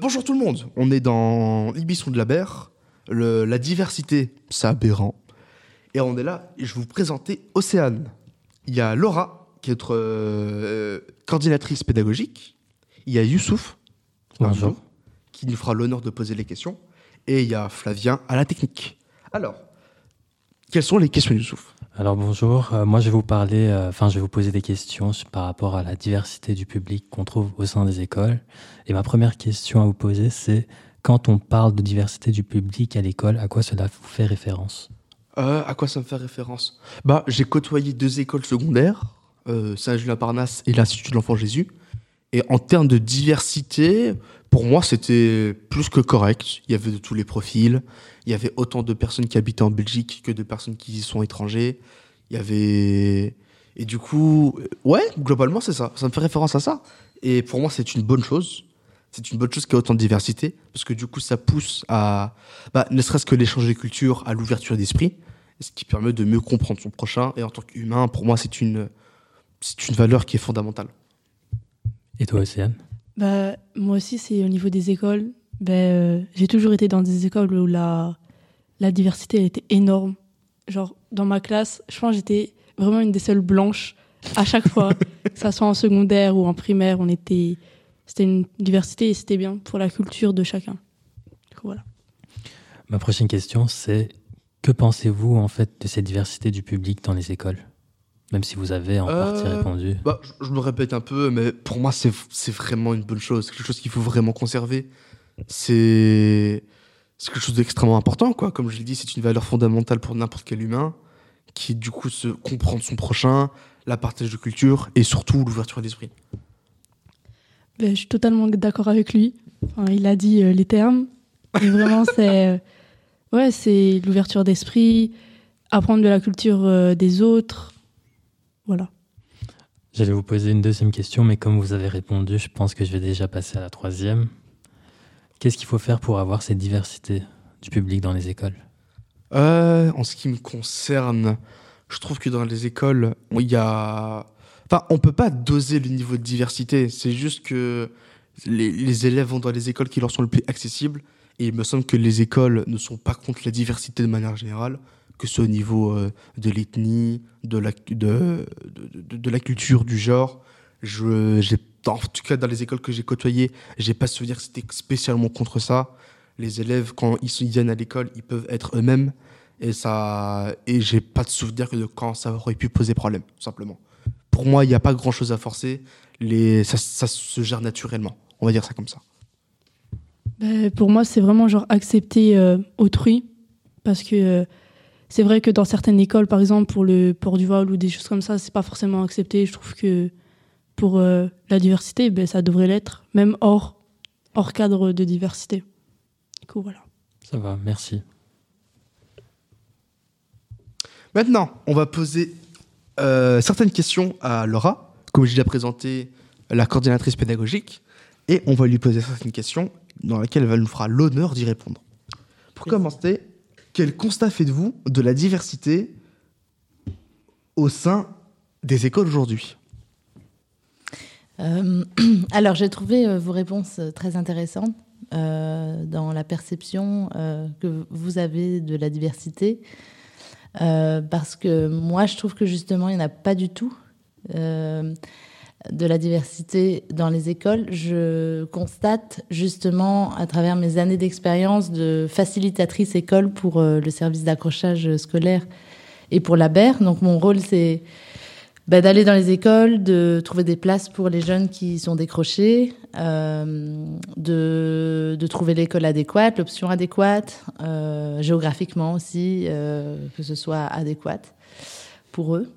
Bonjour tout le monde, on est dans l'émission de la BER. Le- la diversité, c'est aberrant. Et on est là, et je vais vous présenter Océane. Il y a Laura, qui est notre euh, coordinatrice pédagogique. Il y a Youssouf, Bonjour. qui nous fera l'honneur de poser les questions. Et il y a Flavien à la technique. Alors, quelles sont les questions, Youssouf? Alors bonjour, Euh, moi je vais vous parler, euh, enfin je vais vous poser des questions sur- par rapport à la diversité du public qu'on trouve au sein des écoles. Et ma première question à vous poser, c'est quand on parle de diversité du public à l'école, à quoi cela vous fait référence? Euh, à quoi ça me fait référence? Bah, j'ai côtoyé deux écoles secondaires, euh, Saint-Julien-Parnasse et l'Institut de l'Enfant Jésus. Et en termes de diversité, pour moi, c'était plus que correct. Il y avait de tous les profils. Il y avait autant de personnes qui habitaient en Belgique que de personnes qui y sont étrangers. Il y avait. Et du coup, ouais, globalement, c'est ça. Ça me fait référence à ça. Et pour moi, c'est une bonne chose. C'est une bonne chose qu'il y ait autant de diversité, parce que du coup, ça pousse à, bah, ne serait-ce que l'échange de culture, à l'ouverture d'esprit, ce qui permet de mieux comprendre son prochain. Et en tant qu'humain, pour moi, c'est une, c'est une valeur qui est fondamentale. Et toi Océane Bah, moi aussi, c'est au niveau des écoles. Ben, euh, j'ai toujours été dans des écoles où la, la diversité elle était énorme. Genre, dans ma classe, je pense que j'étais vraiment une des seules blanches à chaque fois, que ça soit en secondaire ou en primaire. On était, c'était une diversité et c'était bien pour la culture de chacun. Voilà. Ma prochaine question, c'est que pensez-vous en fait de cette diversité du public dans les écoles? Même si vous avez en partie Euh, répondu. Bah, je, je me répète un peu, mais pour moi, c'est, c'est vraiment une bonne chose. C'est quelque chose qu'il faut vraiment conserver. C'est, c'est quelque chose d'extrêmement important, quoi. Comme je l'ai dit, c'est une valeur fondamentale pour n'importe quel humain, qui du coup se comprendre son prochain, la partage de culture et surtout l'ouverture d'esprit. Ben, je suis totalement d'accord avec lui. Enfin, il a dit euh, les termes. Et vraiment, c'est euh, ouais, c'est l'ouverture d'esprit, apprendre de la culture euh, des autres. Voilà. J'allais vous poser une deuxième question, mais comme vous avez répondu, je pense que je vais déjà passer à la troisième. Qu'est-ce qu'il faut faire pour avoir cette diversité du public dans les écoles? Euh, en ce qui me concerne, je trouve que dans les écoles, il y a. Enfin, on peut pas doser le niveau de diversité. C'est juste que les, les élèves vont dans les écoles qui leur sont le plus accessibles. Et il me semble que les écoles ne sont pas contre la diversité de manière générale, que ce soit au niveau euh, de l'ethnie, de la, de, de, la culture, du genre. Je, en tout cas, dans les écoles que j'ai côtoyées, j'ai pas souvenir que c'était spécialement contre ça. Les élèves, quand ils viennent à l'école, ils peuvent être eux-mêmes. Et ça, et j'ai pas de souvenir de quand ça aurait pu poser problème, tout simplement. Pour moi, il n'y a pas grand chose à forcer. Les, ça, ça se gère naturellement. On va dire ça comme ça. Ben, pour moi, c'est vraiment genre accepter euh, autrui. Parce que euh, c'est vrai que dans certaines écoles, par exemple, pour le port du voile ou des choses comme ça, c'est pas forcément accepté. Je trouve que pour euh, la diversité, ben, ça devrait l'être, même hors, hors cadre de diversité. Du coup, voilà. Ça va, merci. Maintenant, on va poser euh, certaines questions à Laura, comme j'ai déjà présenté la coordinatrice pédagogique, et on va lui poser certaines questions dans lesquelles elle nous fera l'honneur d'y répondre. Pour commencer, quel constat faites-vous de la diversité au sein des écoles aujourd'hui? Euh, alors, j'ai trouvé euh, vos réponses euh, très intéressantes dans la perception que vous avez de la diversité. Parce que moi, je trouve que justement, il n'y en a pas du tout de la diversité dans les écoles. Je constate justement, à travers mes années d'expérience de facilitatrice école pour euh, le service d'accrochage scolaire et pour la BER. Donc, mon rôle, c'est bah, d'aller dans les écoles, de trouver des places pour les jeunes qui sont décrochés, euh, de, trouver l'école adéquate, l'option adéquate, euh, géographiquement aussi, que ce soit adéquate pour eux.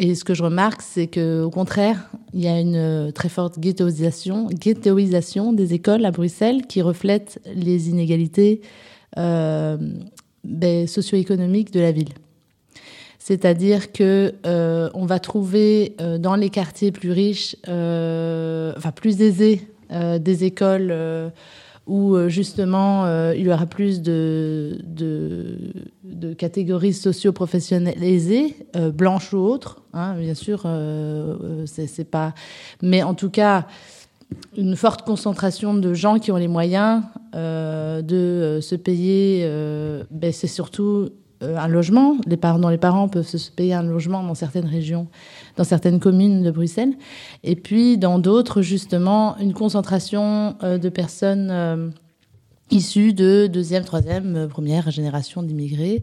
Et ce que je remarque, c'est que au contraire, il y a une très forte ghettoisation, ghettoisation des écoles à Bruxelles qui reflète les inégalités euh, ben, socio-économiques de la ville. C'est-à-dire que euh, on va trouver euh, dans les quartiers plus riches, euh, enfin plus aisés, euh, des écoles euh, où euh, justement euh, il y aura plus de, de, catégories socio-professionnelles aisées, euh, blanches ou autres. hein, bien sûr, euh, c'est pas. Mais en tout cas, une forte concentration de gens qui ont les moyens de se payer. Ben, c'est surtout un logement. Les parents, dont les parents peuvent se payer un logement dans certaines régions, dans certaines communes de Bruxelles. Et puis dans d'autres, justement, une concentration de personnes issues de deuxième, troisième, première génération d'immigrés.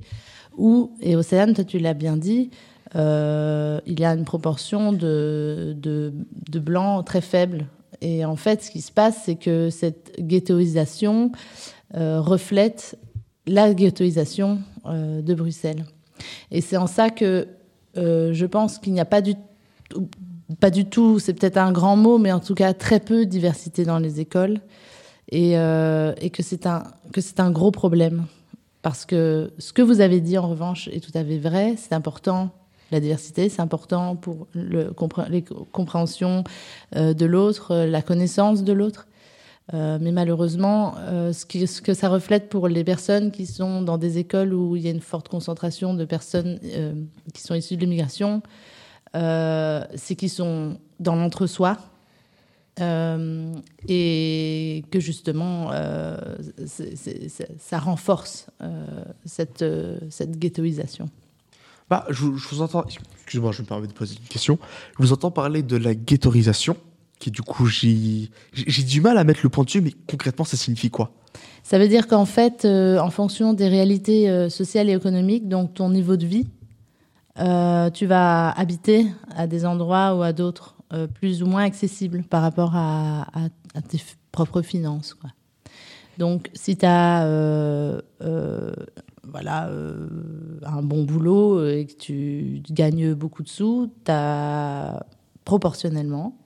Où, et Océane, toi tu l'as bien dit, il y a une proportion de, blancs très faible et en fait, ce qui se passe, c'est que cette ghettoisation euh, reflète la ghettoisation euh, de Bruxelles. Et c'est en ça que euh, je pense qu'il n'y a pas du, pas du tout, c'est peut-être un grand mot, mais en tout cas très peu de diversité dans les écoles. Et, et que c'est un, un gros problème. Parce que ce que vous avez dit, en revanche, est tout à fait vrai. C'est important la diversité, c'est important pour le, les compréhensions euh, de l'autre, euh, la connaissance de l'autre. Euh, mais malheureusement, ce, qui, ce, que ça reflète pour les personnes qui sont dans des écoles où il y a une forte concentration de personnes qui sont issues de l'immigration, c'est qu'ils sont dans l'entre-soi. et que justement, ça renforce cette, cette ghettoisation. Bah, je, vous entends. Excusez-moi, je me permets de poser une question. Je vous entends parler de la ghettoisation, qui du coup, j'ai du mal à mettre le point dessus, mais concrètement, ça signifie quoi? Ça veut dire qu'en fait, euh, en fonction des réalités euh, sociales et économiques, donc ton niveau de vie, euh, tu vas habiter à des endroits ou à d'autres plus ou moins accessibles par rapport à, tes propres finances. Donc, si tu as voilà, un bon boulot et que tu gagnes beaucoup de sous, tu as proportionnellement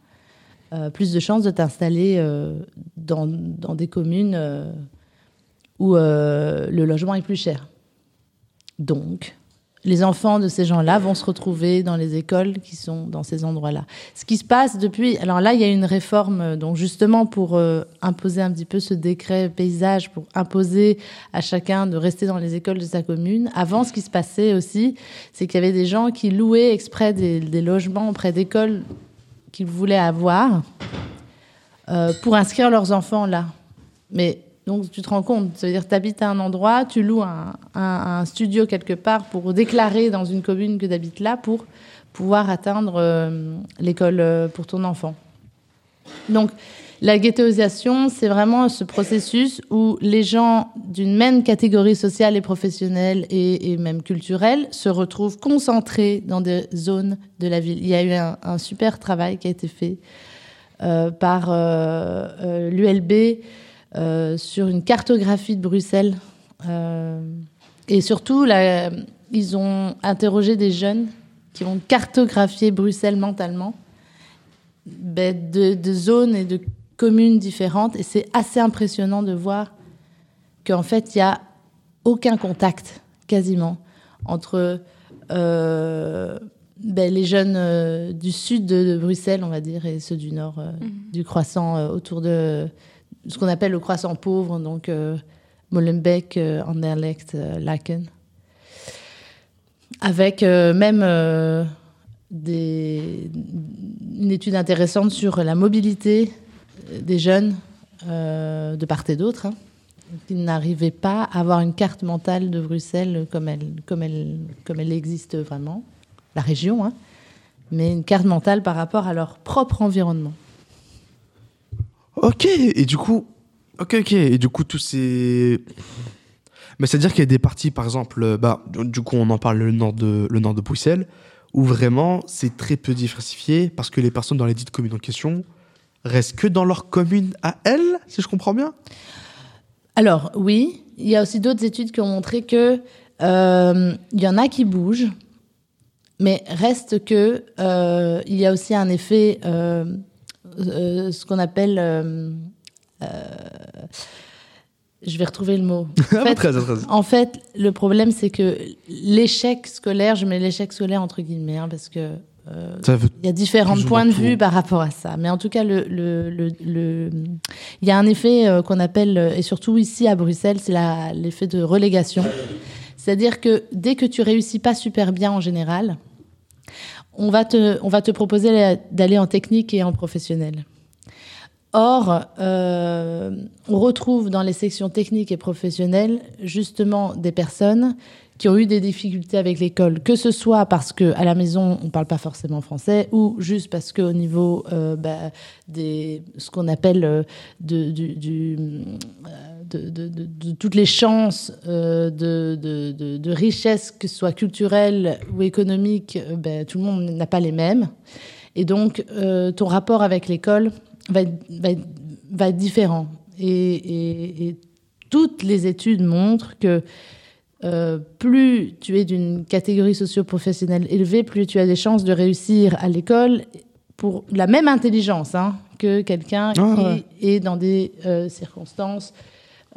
euh, plus de chances de t'installer dans, dans, des communes où le logement est plus cher. Donc, les enfants de ces gens-là vont se retrouver dans les écoles qui sont dans ces endroits-là. Ce qui se passe depuis, alors là, il y a une réforme, euh, donc justement pour euh, imposer un petit peu ce décret paysage, pour imposer à chacun de rester dans les écoles de sa commune. Avant, ce qui se passait aussi, c'est qu'il y avait des gens qui louaient exprès des, logements près d'écoles qu'ils voulaient avoir euh, pour inscrire leurs enfants là. Mais donc tu te rends compte, ça veut dire que tu habites à un endroit, tu loues un, studio quelque part pour déclarer dans une commune que tu habites là pour pouvoir atteindre euh, l'école euh, pour ton enfant. Donc la ghettoisation, c'est vraiment ce processus où les gens d'une même catégorie sociale et professionnelle et, même culturelle se retrouvent concentrés dans des zones de la ville. Il y a eu un, super travail qui a été fait euh, par l'ULB euh, sur une cartographie de Bruxelles. Euh, et surtout, ils ont interrogé des jeunes qui ont cartographié Bruxelles mentalement, ben, de, zones et de communes différentes. Et c'est assez impressionnant de voir qu'en fait, il n'y a aucun contact, quasiment, entre euh, ben, les jeunes du sud de, Bruxelles, on va dire, et ceux du nord, mhm. du croissant autour de ce qu'on appelle le croissant pauvre, donc euh, Molenbeek, euh, Anderlecht, euh, Laken. Avec même des, une étude intéressante sur la mobilité des jeunes de part et d'autre, hein, qui n'arrivaient pas à avoir une carte mentale de Bruxelles comme elle, comme elle, comme elle existe vraiment, la région, hein, mais une carte mentale par rapport à leur propre environnement. Ok, et du coup, ok, ok, et du coup, tous ces. Mais c'est-à-dire qu'il y a des parties, par exemple, bah, du coup, on en parle le nord de, le nord de Bruxelles, où vraiment c'est très peu diversifié parce que les personnes dans les dites communes en question restent que dans leur commune à elles, si je comprends bien? Alors, oui, il y a aussi d'autres études qui ont montré que euh, il y en a qui bougent, mais reste que euh, il y a aussi un effet euh, ce qu'on appelle. Je vais retrouver le mot. En fait, le problème, c'est que l'échec scolaire, je mets l'échec scolaire entre guillemets, hein, parce que il y a différents points de vue par rapport à ça. Mais en tout cas, le, le, le, il y a un effet qu'on appelle, et surtout ici à Bruxelles, c'est l'effet de relégation. C'est-à-dire que dès que tu réussis pas super bien en général, on va te, on va te proposer d'aller en technique et en professionnel. Or, euh, on retrouve dans les sections techniques et professionnelles justement des personnes qui ont eu des difficultés avec l'école, que ce soit parce que à la maison on parle pas forcément français, ou juste parce que au niveau euh, bah, des ce qu'on appelle euh, euh, de, de, de, toutes les chances euh, de, richesse, que ce soit culturelle ou économique, euh, ben, tout le monde n'a pas les mêmes. Et donc, ton rapport avec l'école va, va, va, être différent. Et, toutes les études montrent que euh, plus tu es d'une catégorie socio-professionnelle élevée, plus tu as des chances de réussir à l'école pour la même intelligence hein, que quelqu'un ah, qui ouais. est dans des euh, circonstances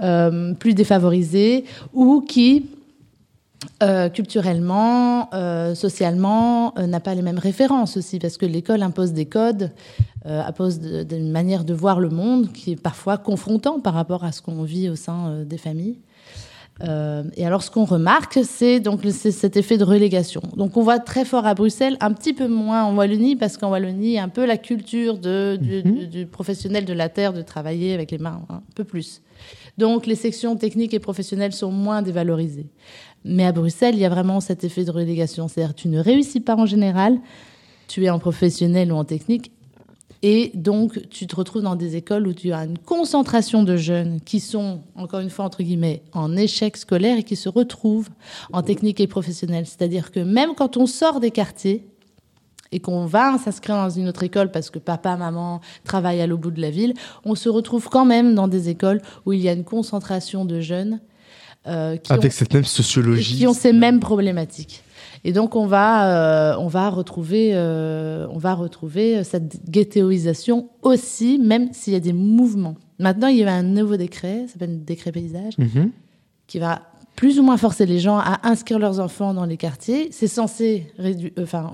euh, plus défavorisées ou qui, culturellement, socialement, n'a pas les mêmes références aussi, parce que l'école impose des codes, impose une manière de voir le monde qui est parfois confrontant par rapport à ce qu'on vit au sein des familles. Euh, et alors, ce qu'on remarque, c'est donc cet effet de relégation. Donc, on voit très fort à Bruxelles, un petit peu moins en Wallonie, parce qu'en Wallonie, un peu la culture de, du, mm -hmm. du, du, professionnel de la terre de travailler avec les mains, hein, un peu plus. Donc, les sections techniques et professionnelles sont moins dévalorisées. Mais à Bruxelles, il y a vraiment cet effet de relégation. C'est-à-dire, tu ne réussis pas en général, tu es en professionnel ou en technique, et donc, tu te retrouves dans des écoles où tu as une concentration de jeunes qui sont, encore une fois, entre guillemets, en échec scolaire et qui se retrouvent en technique et professionnelle. C'est-à-dire que même quand on sort des quartiers et qu'on va s'inscrire dans une autre école parce que papa, maman travaillent à l'autre bout de la ville, on se retrouve quand même dans des écoles où il y a une concentration de jeunes euh, qui avec ont, cette même sociologie, qui ont ces mêmes problématiques. Et donc on va, euh, on va retrouver, euh, on va retrouver cette ghettoisation aussi, même s'il y a des mouvements. Maintenant, il y a un nouveau décret, ça s'appelle le décret paysage, -hmm. qui va plus ou moins forcer les gens à inscrire leurs enfants dans les quartiers. C'est censé réduire, enfin,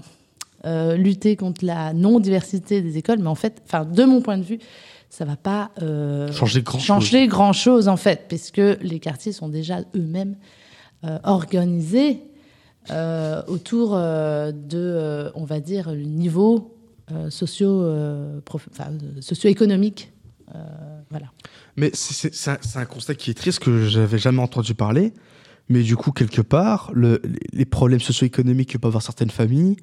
euh, lutter contre la non-diversité des écoles, mais en fait, enfin, de mon point de vue, ça va pas euh, changer grand changer chose. grand chose en fait, puisque les quartiers sont déjà eux-mêmes euh, organisés autour euh, de, euh, on va dire, le niveau socio, enfin, socio-économique. voilà. Mais c'est un, un, constat qui est triste que j'avais jamais entendu parler. Mais du coup, quelque part, le, les problèmes socio-économiques que peuvent avoir certaines familles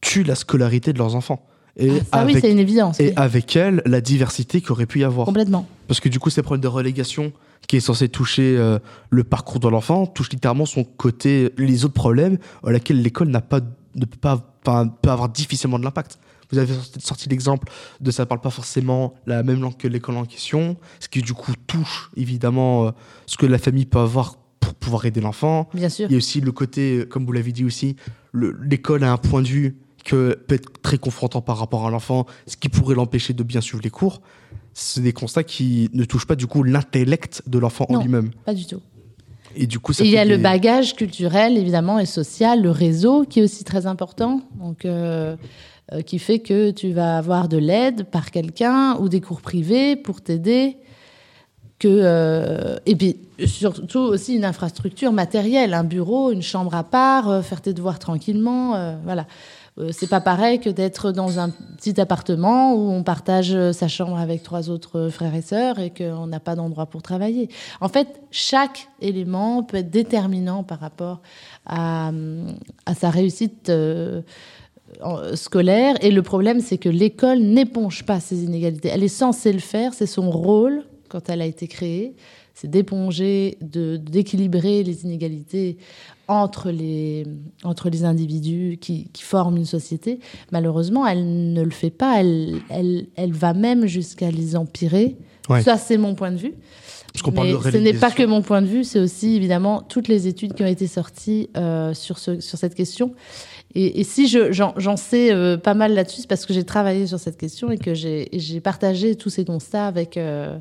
tuent la scolarité de leurs enfants. Et ah, avec, oui, c'est une évidence. Et oui. avec elle, la diversité qu'il aurait pu y avoir. Complètement. Parce que du coup, ces problèmes de relégation qui est censé toucher euh, le parcours de l'enfant touche littéralement son côté, les autres problèmes à laquelle l'école n'a pas, ne peut pas, pas, peut avoir difficilement de l'impact. Vous avez sorti l'exemple de ça ne parle pas forcément la même langue que l'école en question, ce qui du coup touche évidemment euh, ce que la famille peut avoir pour pouvoir aider l'enfant. Bien sûr. Il y a aussi le côté, comme vous l'avez dit aussi, l'école a un point de vue que peut être très confrontant par rapport à l'enfant, ce qui pourrait l'empêcher de bien suivre les cours. C'est des constats qui ne touchent pas du coup l'intellect de l'enfant en lui-même. Pas du tout. Et du coup, ça et il y a des... le bagage culturel évidemment et social, le réseau qui est aussi très important. Donc euh, euh, qui fait que tu vas avoir de l'aide par quelqu'un ou des cours privés pour t'aider. Que, euh, et puis surtout aussi une infrastructure matérielle, un bureau, une chambre à part, euh, faire tes devoirs tranquillement, euh, voilà. Euh, c'est pas pareil que d'être dans un petit appartement où on partage sa chambre avec trois autres frères et sœurs et qu'on n'a pas d'endroit pour travailler. En fait, chaque élément peut être déterminant par rapport à, sa réussite euh, scolaire. Et le problème, c'est que l'école n'éponge pas ces inégalités. Elle est censée le faire, c'est son rôle quand elle a été créée c'est d'éponger, d'équilibrer les inégalités entre les, entre les individus qui, qui, forment une société. Malheureusement, elle ne le fait pas. Elle, elle, elle va même jusqu'à les empirer. Ouais. Ça, c'est mon point de vue. Mais ce n'est pas que mon point de vue, c'est aussi évidemment toutes les études qui ont été sorties euh, sur, ce, sur cette question. Et, et si j'en je, sais euh, pas mal là-dessus, c'est parce que j'ai travaillé sur cette question et que j'ai partagé tous ces constats avec, euh,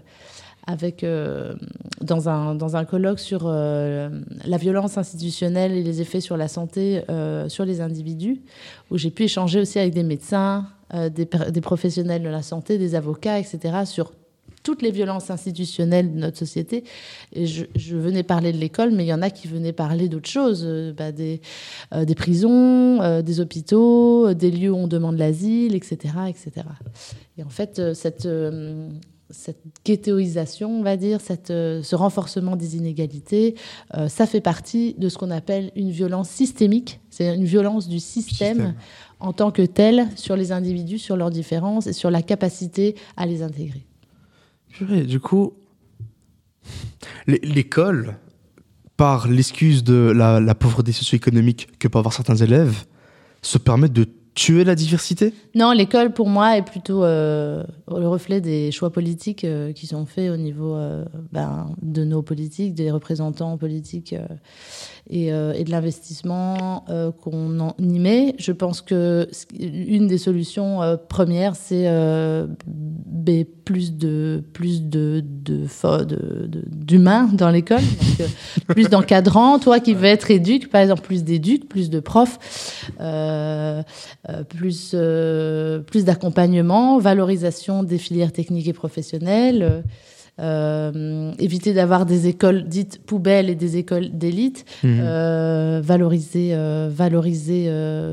avec, euh, dans, un, dans un colloque sur euh, la violence institutionnelle et les effets sur la santé euh, sur les individus, où j'ai pu échanger aussi avec des médecins, des, professionnels de la santé, des avocats, etc., sur toutes les violences institutionnelles de notre société. Et je, venais parler de l'école, mais il y en a qui venaient parler d'autres choses, bah, des, des prisons, des hôpitaux, des lieux où on demande l'asile, etc., etc. Et en fait, cette cette ghettoisation, on va dire, cette, ce renforcement des inégalités, ça fait partie de ce qu'on appelle une violence systémique. C'est une violence du système, système, en tant que tel sur les individus, sur leurs différences et sur la capacité à les intégrer. Du coup, l'école, par l'excuse de la, la pauvreté socio-économique que peuvent avoir certains élèves, se permet de tuer la diversité? Non, l'école pour moi est plutôt euh, le reflet des choix politiques euh, qui sont faits au niveau euh, ben, de nos politiques, des représentants politiques et, de l'investissement qu'on y met. Je pense que une des solutions premières, c'est plus de plus de d'humains dans l'école, plus d'encadrants. Toi qui veux être éduque, par exemple, plus d'éduques, plus de profs. Euh, plus, euh, plus d'accompagnement, valorisation des filières techniques et professionnelles. Euh, éviter d'avoir des écoles dites poubelles et des écoles d'élite, mmh. valoriser, valoriser,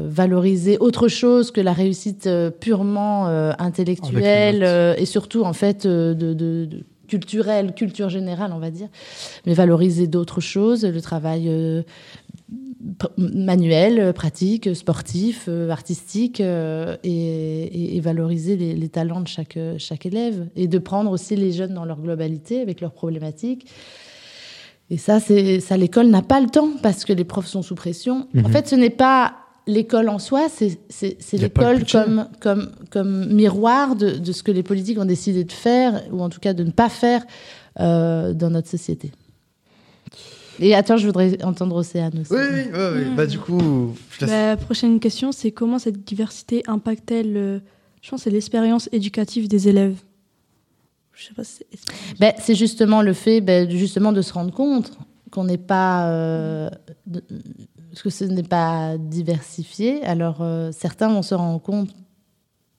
valoriser autre chose que la réussite purement intellectuelle et surtout en fait de, de, de culturelle, culture générale, on va dire, mais valoriser d'autres choses, le travail manuel, pratique, sportif, euh, artistique, euh, et, valoriser les, talents de chaque, chaque élève, et de prendre aussi les jeunes dans leur globalité, avec leurs problématiques. Et ça, c'est ça, l'école n'a pas le temps parce que les profs sont sous pression. En mhm. fait, ce n'est pas l'école en soi, c'est l'école comme, comme, comme miroir de, de, ce que les politiques ont décidé de faire, ou en tout cas de ne pas faire euh, dans notre société. Et attends, je voudrais entendre Océane aussi. Oui, oui, oui. Bah, du coup. La prochaine question, c'est comment cette diversité impacte-t-elle, euh, je pense, l'expérience éducative des élèves Je sais pas si c'est. Ben, c'est justement le fait ben, justement de se rendre compte qu'on n'est pas. Euh, que ce n'est pas diversifié. Alors, euh, certains vont se rendre compte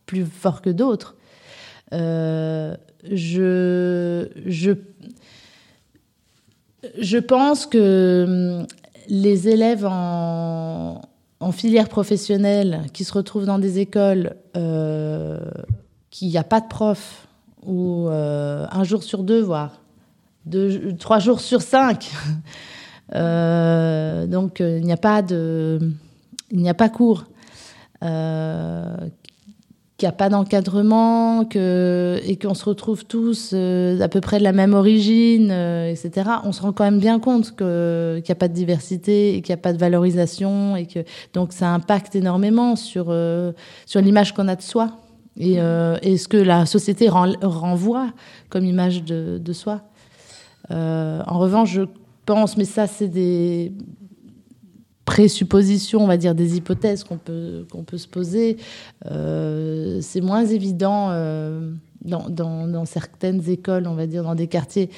plus fort que d'autres. je, je je pense que hum, les élèves en, filière professionnelle qui se retrouvent dans des écoles euh, qui n'y a pas de prof, ou euh, un jour sur deux, voire trois jours sur cinq, euh, donc il n'y a pas de, il n'y a pas cours, qu'il n'y a pas d'encadrement, que, et qu'on se retrouve tous euh, à peu près de la même origine, euh, etc., on se rend quand même bien compte qu'il n'y a pas de diversité et qu'il n'y a pas de valorisation. Et que, donc ça impacte énormément sur, euh, sur l'image qu'on a de soi et, et, ce que la société renvoie comme image de, de soi. en revanche, je pense, mais ça c'est des présuppositions, on va dire des hypothèses qu'on peut, se poser, euh, c'est moins évident euh, dans, dans, certaines écoles, on va dire, dans des quartiers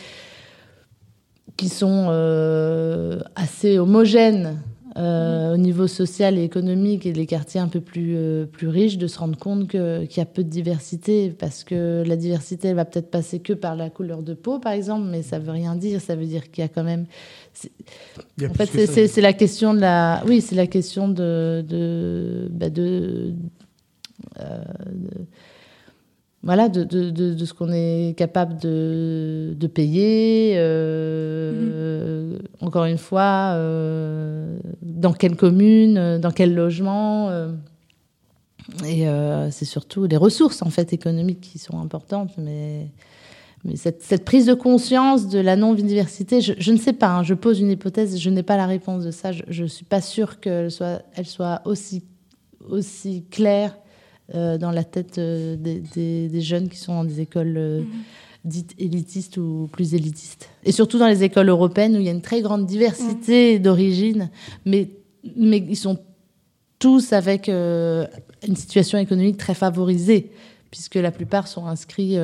qui sont euh, assez homogènes euh, au niveau social et économique et les quartiers un peu plus, euh, plus riches, de se rendre compte qu'il y a peu de diversité, parce que la diversité, elle va peut-être passer que par la couleur de peau, par exemple, mais ça veut rien dire. Ça veut dire qu'il y a quand même. En fait, c'est la question de la. Oui, c'est la question de. de, bah de, euh, de voilà, de, de, de, ce qu'on est capable de, de payer, euh, encore une fois, euh, dans quelle commune, dans quel logement. Euh, et c'est surtout les ressources en fait économiques qui sont importantes, mais, mais cette, cette prise de conscience de la non-biodiversité, je, je, ne sais pas, hein, je pose une hypothèse, je n'ai pas la réponse de ça, je ne suis pas sûre qu'elle soit, elle soit aussi, aussi claire euh, dans la tête euh, des, jeunes qui sont dans des écoles euh, mhm. dites élitistes ou plus élitistes. Et surtout dans les écoles européennes où il y a une très grande diversité mhm. d'origine, mais, mais ils sont tous avec une situation économique très favorisée puisque la plupart sont inscrits.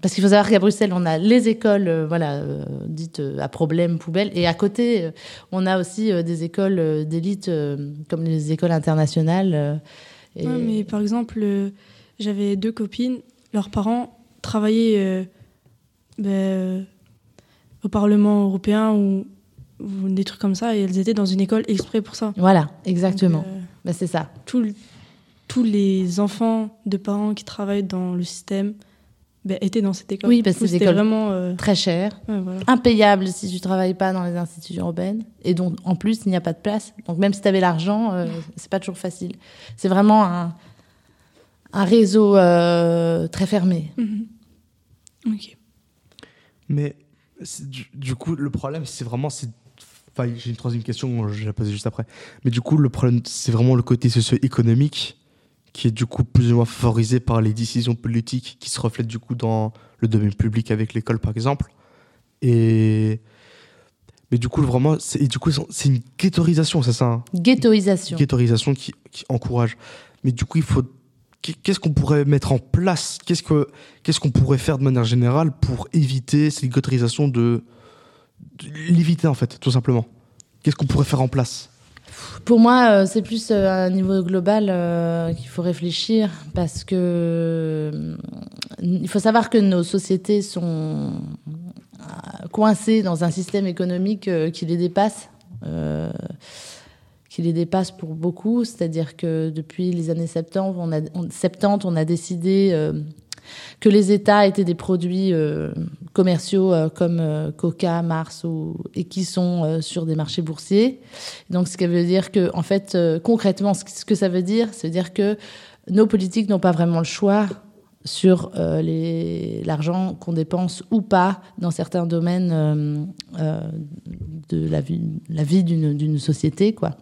parce qu'il faut savoir qu'à Bruxelles, on a les écoles, voilà, dites à problème poubelle, et à côté, on a aussi des écoles d'élite, comme les écoles internationales, mais par exemple, euh, j'avais deux copines, leurs parents travaillaient euh, ben, euh, au Parlement européen ou, des trucs comme ça, et elles étaient dans une école exprès pour ça. Voilà, exactement. Ben, c'est ça. tous les enfants de parents qui travaillent dans le système ben, étaient dans cette école. Oui, parce que c'est vraiment. euh, Très cher, ouais, voilà. impayable si tu travailles pas dans les institutions urbaines, et donc en plus il n'y a pas de place. Donc même si tu avais l'argent, euh, c'est pas toujours facile. C'est vraiment un, un réseau euh, très fermé. Mhm. Ok. Mais du, du coup, le problème, c'est vraiment. c'est- Enfin, j'ai une troisième question, je vais la poser juste après. Mais du coup, le problème, c'est vraiment le côté socio-économique qui est du coup plus ou moins favorisé par les décisions politiques qui se reflètent du coup dans le domaine public avec l'école, par exemple. Et. Mais du coup, vraiment, c'est du coup, c'est une ghettoisation, c'est ça hein? Ghettoisation. ghettoisation qui, qui encourage. Mais du coup, il faut. Qu'est-ce qu'on pourrait mettre en place? Qu'est-ce que qu'est-ce qu'on pourrait faire de manière générale pour éviter cette ghettoisation de, de l'éviter en fait, tout simplement? Qu'est-ce qu'on pourrait faire en place? Pour moi, euh, c'est plus euh, à un niveau global euh, qu'il faut réfléchir parce que il faut savoir que nos sociétés sont coincées dans un système économique qui les dépasse. qui les dépasse pour beaucoup, c'est-à-dire que depuis les années 70, on a, on, 70, on a décidé que les États étaient des produits euh, commerciaux euh, comme euh, Coca, Mars et qui sont sur des marchés boursiers. Donc, ce qui veut dire que, en fait, concrètement, ce que, ça veut dire, c'est dire que nos politiques n'ont pas vraiment le choix sur l'argent qu'on dépense ou pas dans certains domaines de la vie, la vie d'une société, quoi.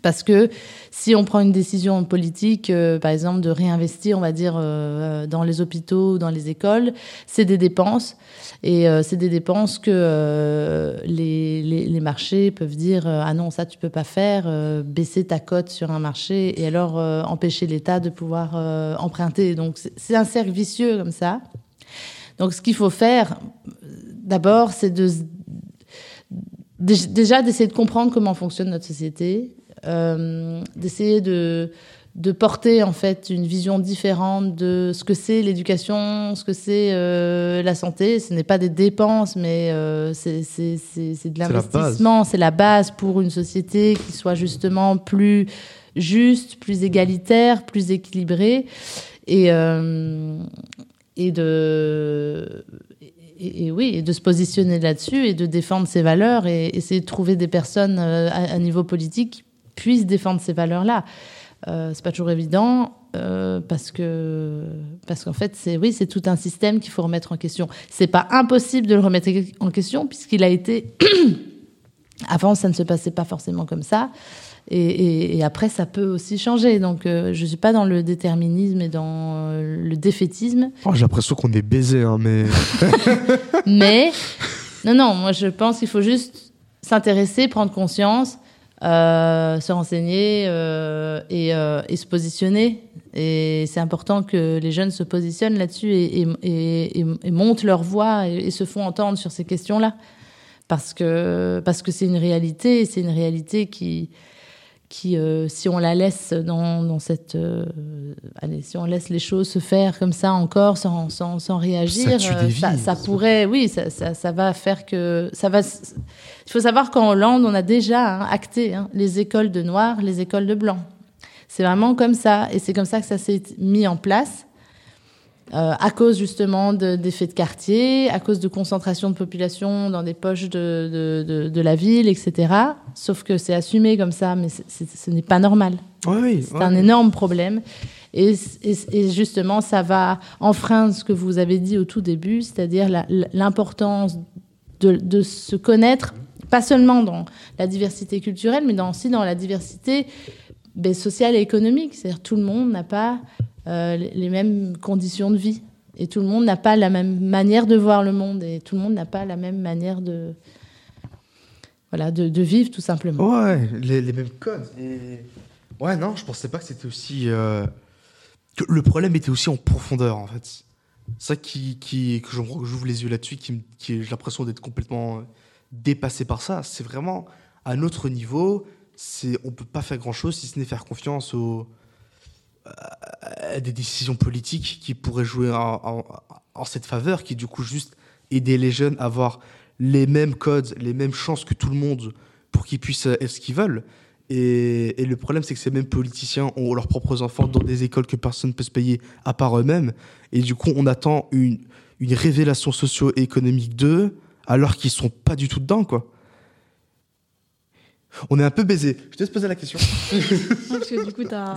Parce que si on prend une décision politique, euh, par exemple, de réinvestir, on va dire, euh, dans les hôpitaux ou dans les écoles, c'est des dépenses. Et euh, c'est des dépenses que euh, les, les, les marchés peuvent dire euh, Ah non, ça, tu peux pas faire, euh, baisser ta cote sur un marché et alors euh, empêcher l'État de pouvoir euh, emprunter. Donc, c'est- un cercle vicieux comme ça. Donc, ce qu'il faut faire, d'abord, c'est de déjà d'essayer de comprendre comment fonctionne notre société, euh, d'essayer de, de porter en fait une vision différente de ce que c'est l'éducation, ce que c'est euh, la santé. Ce n'est pas des dépenses, mais euh, c'est de l'investissement, c'est la base pour une société qui soit justement plus juste, plus égalitaire, plus équilibrée. Et, euh, et de et, et oui, et de se positionner là-dessus et de défendre ses valeurs et essayer de trouver des personnes euh, à, à niveau politique qui puissent défendre ces valeurs-là. Euh, c'est pas toujours évident euh, parce que parce qu'en fait c'est oui c'est tout un système qu'il faut remettre en question. C'est pas impossible de le remettre en question puisqu'il a été avant ça ne se passait pas forcément comme ça. Et, et- et après, ça peut aussi changer. Donc, euh, je suis pas dans le déterminisme et dans euh, le défaitisme. Oh, J'ai l'impression qu'on est baisé, hein, mais. Mais non, non, moi je pense qu'il faut juste s'intéresser, prendre conscience, se renseigner euh, et, euh, et se positionner. Et c'est important que les jeunes se positionnent là-dessus et, montent leur voix et, se font entendre sur ces questions-là. Parce que parce que c'est une réalité, c'est une réalité qui qui, euh, si on la laisse dans, dans cette, euh, allez, si on laisse les choses se faire comme ça encore sans, sans, sans réagir, des euh, vies. ça, ça pourrait, oui, ça, ça, ça va faire que, ça va. Il faut savoir qu'en Hollande, on a déjà hein, acté hein, les écoles de noirs, les écoles de blancs. C'est vraiment comme ça, et c'est comme ça que ça s'est mis en place. Euh, à cause justement de- d'effets de quartier, à cause de concentration de population dans des poches de, de, la ville, etc. Sauf que c'est assumé comme ça, mais ce n'est pas normal. Oui. C'est un énorme problème. Et, et- et justement, ça va enfreindre ce que vous avez dit au tout début, c'est-à-dire l'importance de, de se connaître, pas seulement dans la diversité culturelle, mais dans- aussi dans la diversité ben, sociale et économique. C'est-à-dire tout le monde n'a pas euh, les mêmes conditions de vie. Et tout le monde n'a pas la même manière de voir le monde. Et tout le monde n'a pas la même manière de, voilà, de, vivre, tout simplement. Ouais, les, mêmes codes. Et... Ouais, non, je pensais pas que c'était aussi. euh, le problème était aussi en profondeur, en fait. Ça qui, qui, que j'ouvre les yeux là-dessus, qui, qui j'ai l'impression d'être complètement euh, dépassé par ça. C'est vraiment à notre niveau. C'est, on peut pas faire grand-chose si ce n'est faire confiance aux, à des décisions politiques qui pourraient jouer en, cette faveur, qui du coup juste aider les jeunes à avoir les mêmes codes, les mêmes chances que tout le monde pour qu'ils puissent être ce qu'ils veulent. Et, le problème, c'est que ces mêmes politiciens ont leurs propres enfants dans des écoles que personne ne peut se payer à part eux-mêmes. Et du coup, on attend une, une révélation socio-économique d'eux, alors qu'ils sont pas du tout dedans, quoi. On est un peu baisé. Je te laisse poser la question. Parce que du coup, t'as-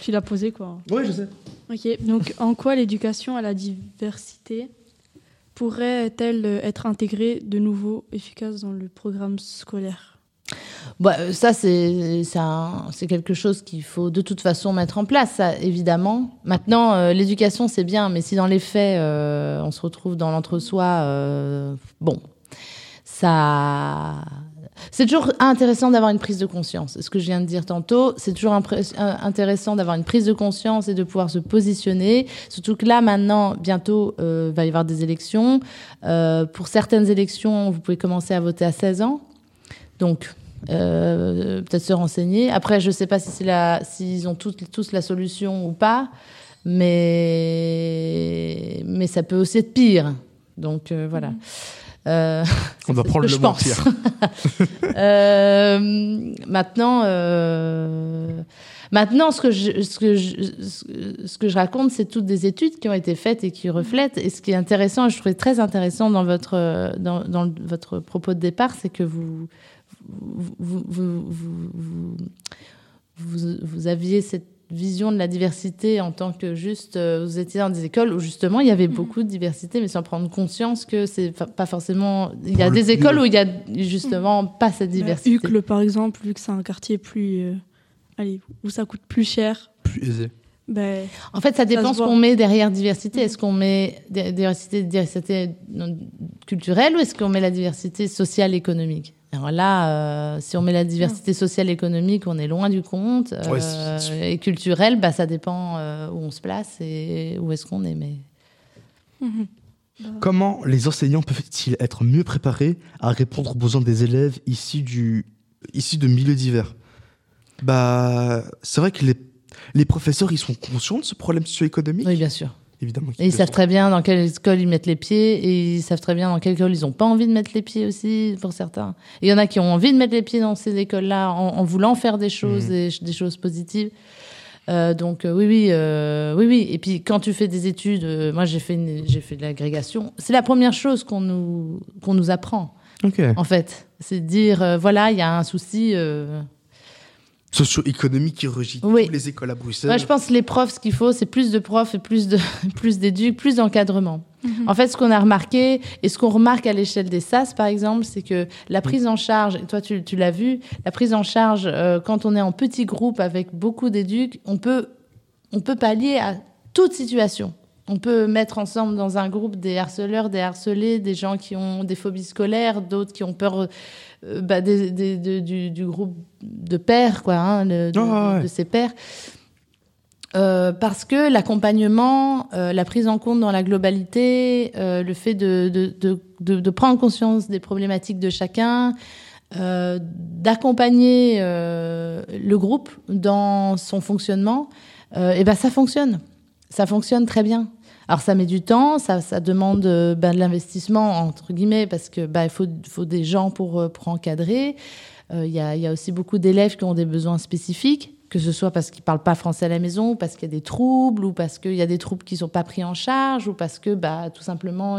tu l'as posé quoi. oui, je sais. Ok, donc en quoi l'éducation à la diversité pourrait-elle être intégrée de nouveau efficace dans le programme scolaire? Bah, euh, ça, c'est c'est un- c'est quelque chose qu'il faut de toute façon mettre en place, ça, évidemment. Maintenant, euh, l'éducation, c'est bien, mais si dans les faits, euh, on se retrouve dans l'entre-soi, euh, bon, ça. C'est toujours intéressant d'avoir une prise de conscience. Ce que je viens de dire tantôt, c'est toujours euh, intéressant d'avoir une prise de conscience et de pouvoir se positionner. Surtout que là, maintenant, bientôt, euh, va y avoir des élections. Euh, pour certaines élections, vous pouvez commencer à voter à 16 ans. Donc, euh, peut-être se renseigner. Après, je ne sais pas si c'est s'ils ont tous, la solution ou pas, mais, ça peut aussi être pire. Donc, voilà. Euh, On va prendre le je moins pense. pire. Euh, maintenant, euh, maintenant, ce que je, ce que je, ce- que je raconte, c'est toutes des études qui ont été faites et qui reflètent. Et ce qui est intéressant, je trouvais très intéressant dans votre, dans, votre propos de départ, c'est que vous, vous, vous, vous, vous, vous- vous aviez cette vision de la diversité en tant que juste, euh, vous étiez dans des écoles où justement il y avait beaucoup de diversité, mais sans prendre conscience que c'est pas forcément. Il y a des écoles où il y a justement pas cette Bah, diversité. Uccle, par exemple, vu que c'est un quartier plus. euh, allez, où ça coûte plus cher. Plus aisé. Ben, En fait, ça dépend ce qu'on met derrière diversité. Est-ce qu'on met di- diversité, diversité non- culturelle ou est-ce qu'on met la diversité sociale économique? Alors là, euh, si on met la diversité sociale économique, on est loin du compte. Euh, et culturelle, bah, ça dépend euh, où on se place et où est-ce qu'on est. Mais mhm. Comment les enseignants peuvent-ils être mieux préparés à répondre aux besoins des élèves issus, du, issus de milieux divers? Bah, c'est vrai que les, les professeurs, ils sont conscients de ce problème socio-économique, oui, bien sûr. Évidemment. qu'ils Et ils savent très bien dans quelle école ils mettent les pieds et ils savent très bien dans quelle école ils n'ont pas envie de mettre les pieds aussi, pour certains. Il y en a qui ont envie de mettre les pieds dans ces écoles-là en, en voulant faire des choses, et des choses positives. Euh, donc euh, oui, oui, euh, oui, oui. Et puis quand tu fais des études, moi j'ai fait, une- j'ai fait de l'agrégation. C'est la première chose qu'on nous, qu'on nous apprend, en fait. C'est de dire, voilà, il y a un souci. Socio-économique qui régit Oui. toutes les écoles à Bruxelles. Moi, je pense que les profs, ce qu'il faut, c'est plus de profs et plus de plus d'éduc, plus d'encadrement. En fait, ce qu'on a remarqué et ce qu'on remarque à l'échelle des SAS, par exemple, c'est que la prise en charge, et toi tu, tu l'as vu, la prise en charge euh, quand on est en petit groupe avec beaucoup d'éduc, on peut on peut pallier à toute situation. On peut mettre ensemble dans un groupe des harceleurs, des harcelés, des gens qui ont des phobies scolaires, d'autres qui ont peur euh, bah, des- des- de- du, du groupe de pères, quoi, hein, le- de, Ah, ouais. de ses pères. Euh, parce que l'accompagnement, euh, la prise en compte dans la globalité, euh, le fait de, de, de, de, prendre conscience des problématiques de chacun, euh, d'accompagner euh, le groupe dans son fonctionnement, euh, et ben ça fonctionne. Ça fonctionne très bien. Alors ça met du temps, ça, demande euh, ben, de l'investissement entre guillemets parce que ben, il faut, des gens pour, euh, encadrer. Euh, Il y, a, aussi beaucoup d'élèves qui ont des besoins spécifiques, que ce soit parce qu'ils parlent pas français à la maison, ou parce qu'il y a des troubles, ou parce qu'il y a des troubles qui sont pas pris en charge, ou parce que bah, tout simplement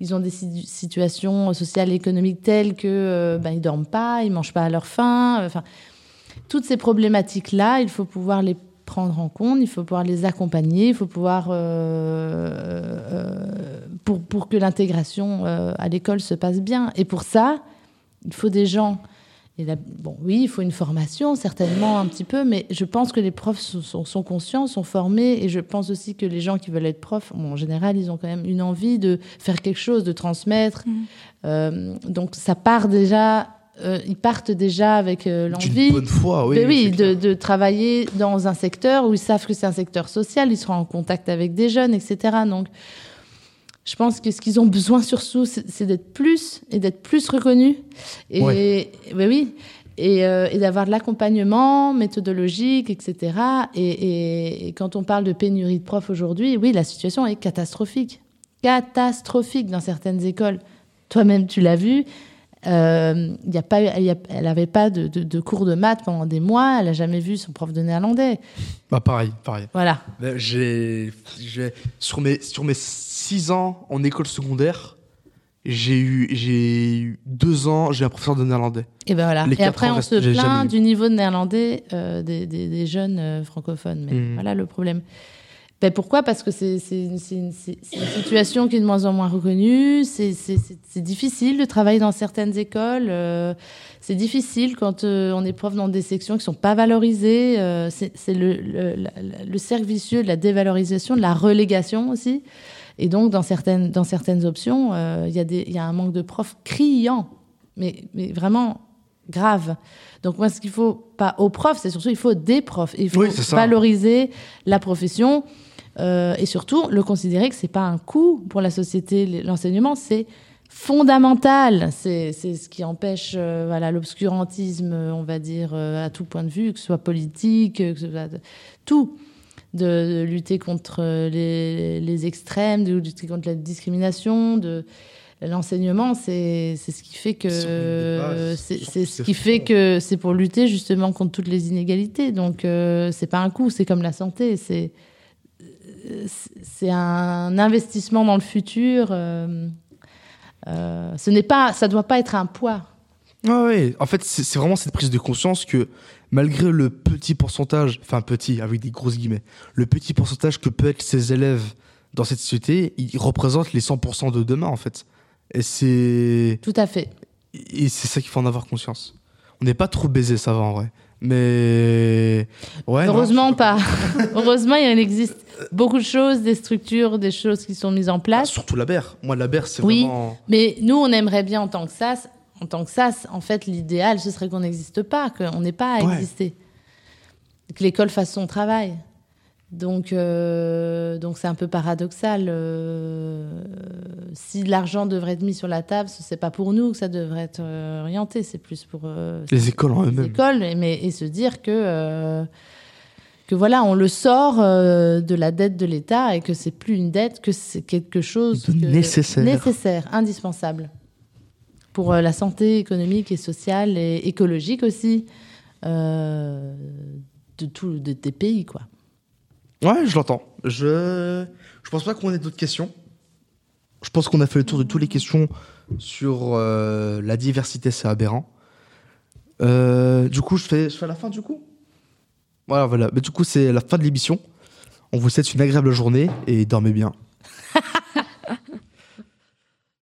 ils, ont des si- situations sociales et économiques telles que euh, ben, ils dorment pas, ils mangent pas à leur faim. Enfin, toutes ces problématiques-là, il faut pouvoir les prendre en compte, il faut pouvoir les accompagner, il faut pouvoir euh, euh, pour, pour que l'intégration euh, à l'école se passe bien. Et pour ça, il faut des gens. Et là, bon, oui, il faut une formation, certainement un petit peu, mais je pense que les profs sont, sont- sont conscients, sont formés, et je pense aussi que les gens qui veulent être profs, bon, en général, ils ont quand même une envie de faire quelque chose, de transmettre. Euh, donc ça part déjà, euh, ils partent déjà avec euh, l'envie. Oui. Ben oui, de, travailler dans un secteur où ils savent que c'est un secteur social, ils seront en contact avec des jeunes, etc. Donc, je pense que ce qu'ils ont besoin surtout, c'est c'est d'être plus et d'être plus reconnus. Et Ouais. ben oui, et, euh, et d'avoir de l'accompagnement méthodologique, etc. Et, et- et quand on parle de pénurie de profs aujourd'hui, oui, la situation est catastrophique. Catastrophique dans certaines écoles. Toi-même, tu l'as vu. Euh, y a pas, y a- elle n'avait pas de, de- de cours de maths pendant des mois. Elle n'a jamais vu son prof de néerlandais. Bah, pareil, pareil. Voilà. J'ai, j'ai- sur mes sur mes six ans en école secondaire, j'ai eu j'ai eu deux ans, j'ai un professeur de néerlandais. Et ben voilà. Les Et après, on restent- se plaint du niveau de néerlandais euh, des, des- des jeunes euh, francophones. Mais Mhm. voilà le problème. Ben pourquoi? Parce que c'est une, situation qui est de moins en moins reconnue. C'est difficile de travailler dans certaines écoles. euh, c'est difficile quand euh, on est prof dans des sections qui sont pas valorisées. euh, c'est le, le, la- le cercle vicieux de la dévalorisation, de la relégation aussi. Et donc, dans certaines, dans certaines options, il y, a y un manque de profs criant, mais, mais vraiment grave. Donc, moi, ce qu'il faut, pas aux profs, c'est surtout, il faut des profs. Il faut Oui, valoriser la profession euh, et surtout le considérer que c'est pas un coût pour la société. L'enseignement, c'est fondamental. C'est c'est ce qui empêche euh, voilà, l'obscurantisme, on va dire, euh, à tout point de vue, que ce soit politique, que ce soit tout. De, de lutter contre les, les extrêmes, de lutter contre la discrimination, de l'enseignement, c'est c'est ce qui fait que C'est ce qui fait que c'est pour lutter justement contre toutes les inégalités. Donc euh, c'est pas un coût, c'est comme la santé, c'est c'est un investissement dans le futur. euh, euh, ce n'est pas, ça doit pas être un poids. Ouais, ouais. En fait, c'est vraiment cette prise de conscience que malgré le petit pourcentage, enfin petit, avec des grosses guillemets, le petit pourcentage que peut être ces élèves dans cette société, ils représentent les 100% de demain, en fait. Et c'est Tout à fait. et c'est ça qu'il faut en avoir conscience. On n'est pas trop baisé, ça va en vrai. Mais ouais. Heureusement pas. Heureusement, il existe beaucoup de choses, des structures, des choses qui sont mises en Ah, place. surtout la BER. Moi, la BER, c'est Oui. vraiment. Mais nous, on aimerait bien en tant que SAS, en tant que SAS, en fait, l'idéal, ce serait qu'on n'existe pas, qu'on n'ait pas à Ouais. exister. Que l'école fasse son travail. Donc, euh, donc c'est un peu paradoxal. euh, si l'argent devrait être mis sur la table, ce n'est pas pour nous que ça devrait être euh, orienté, c'est plus pour euh, Les écoles en les eux-mêmes. écoles, et- mais, et se dire que, que voilà, on le sort de la dette de l'État et que c'est plus une dette, que c'est quelque chose que- nécessaire. nécessaire, indispensable pour la santé économique et sociale et écologique aussi de tous de, des pays, quoi. Ouais, je l'entends. Je je pense pas qu'on ait d'autres questions. Je pense qu'on a fait le tour de toutes les questions sur euh, la diversité, c'est aberrant. Euh, du coup, je fais, je fais la fin du coup? Voilà, voilà. Mais du coup, c'est la fin de l'émission. On vous souhaite une agréable journée et dormez bien.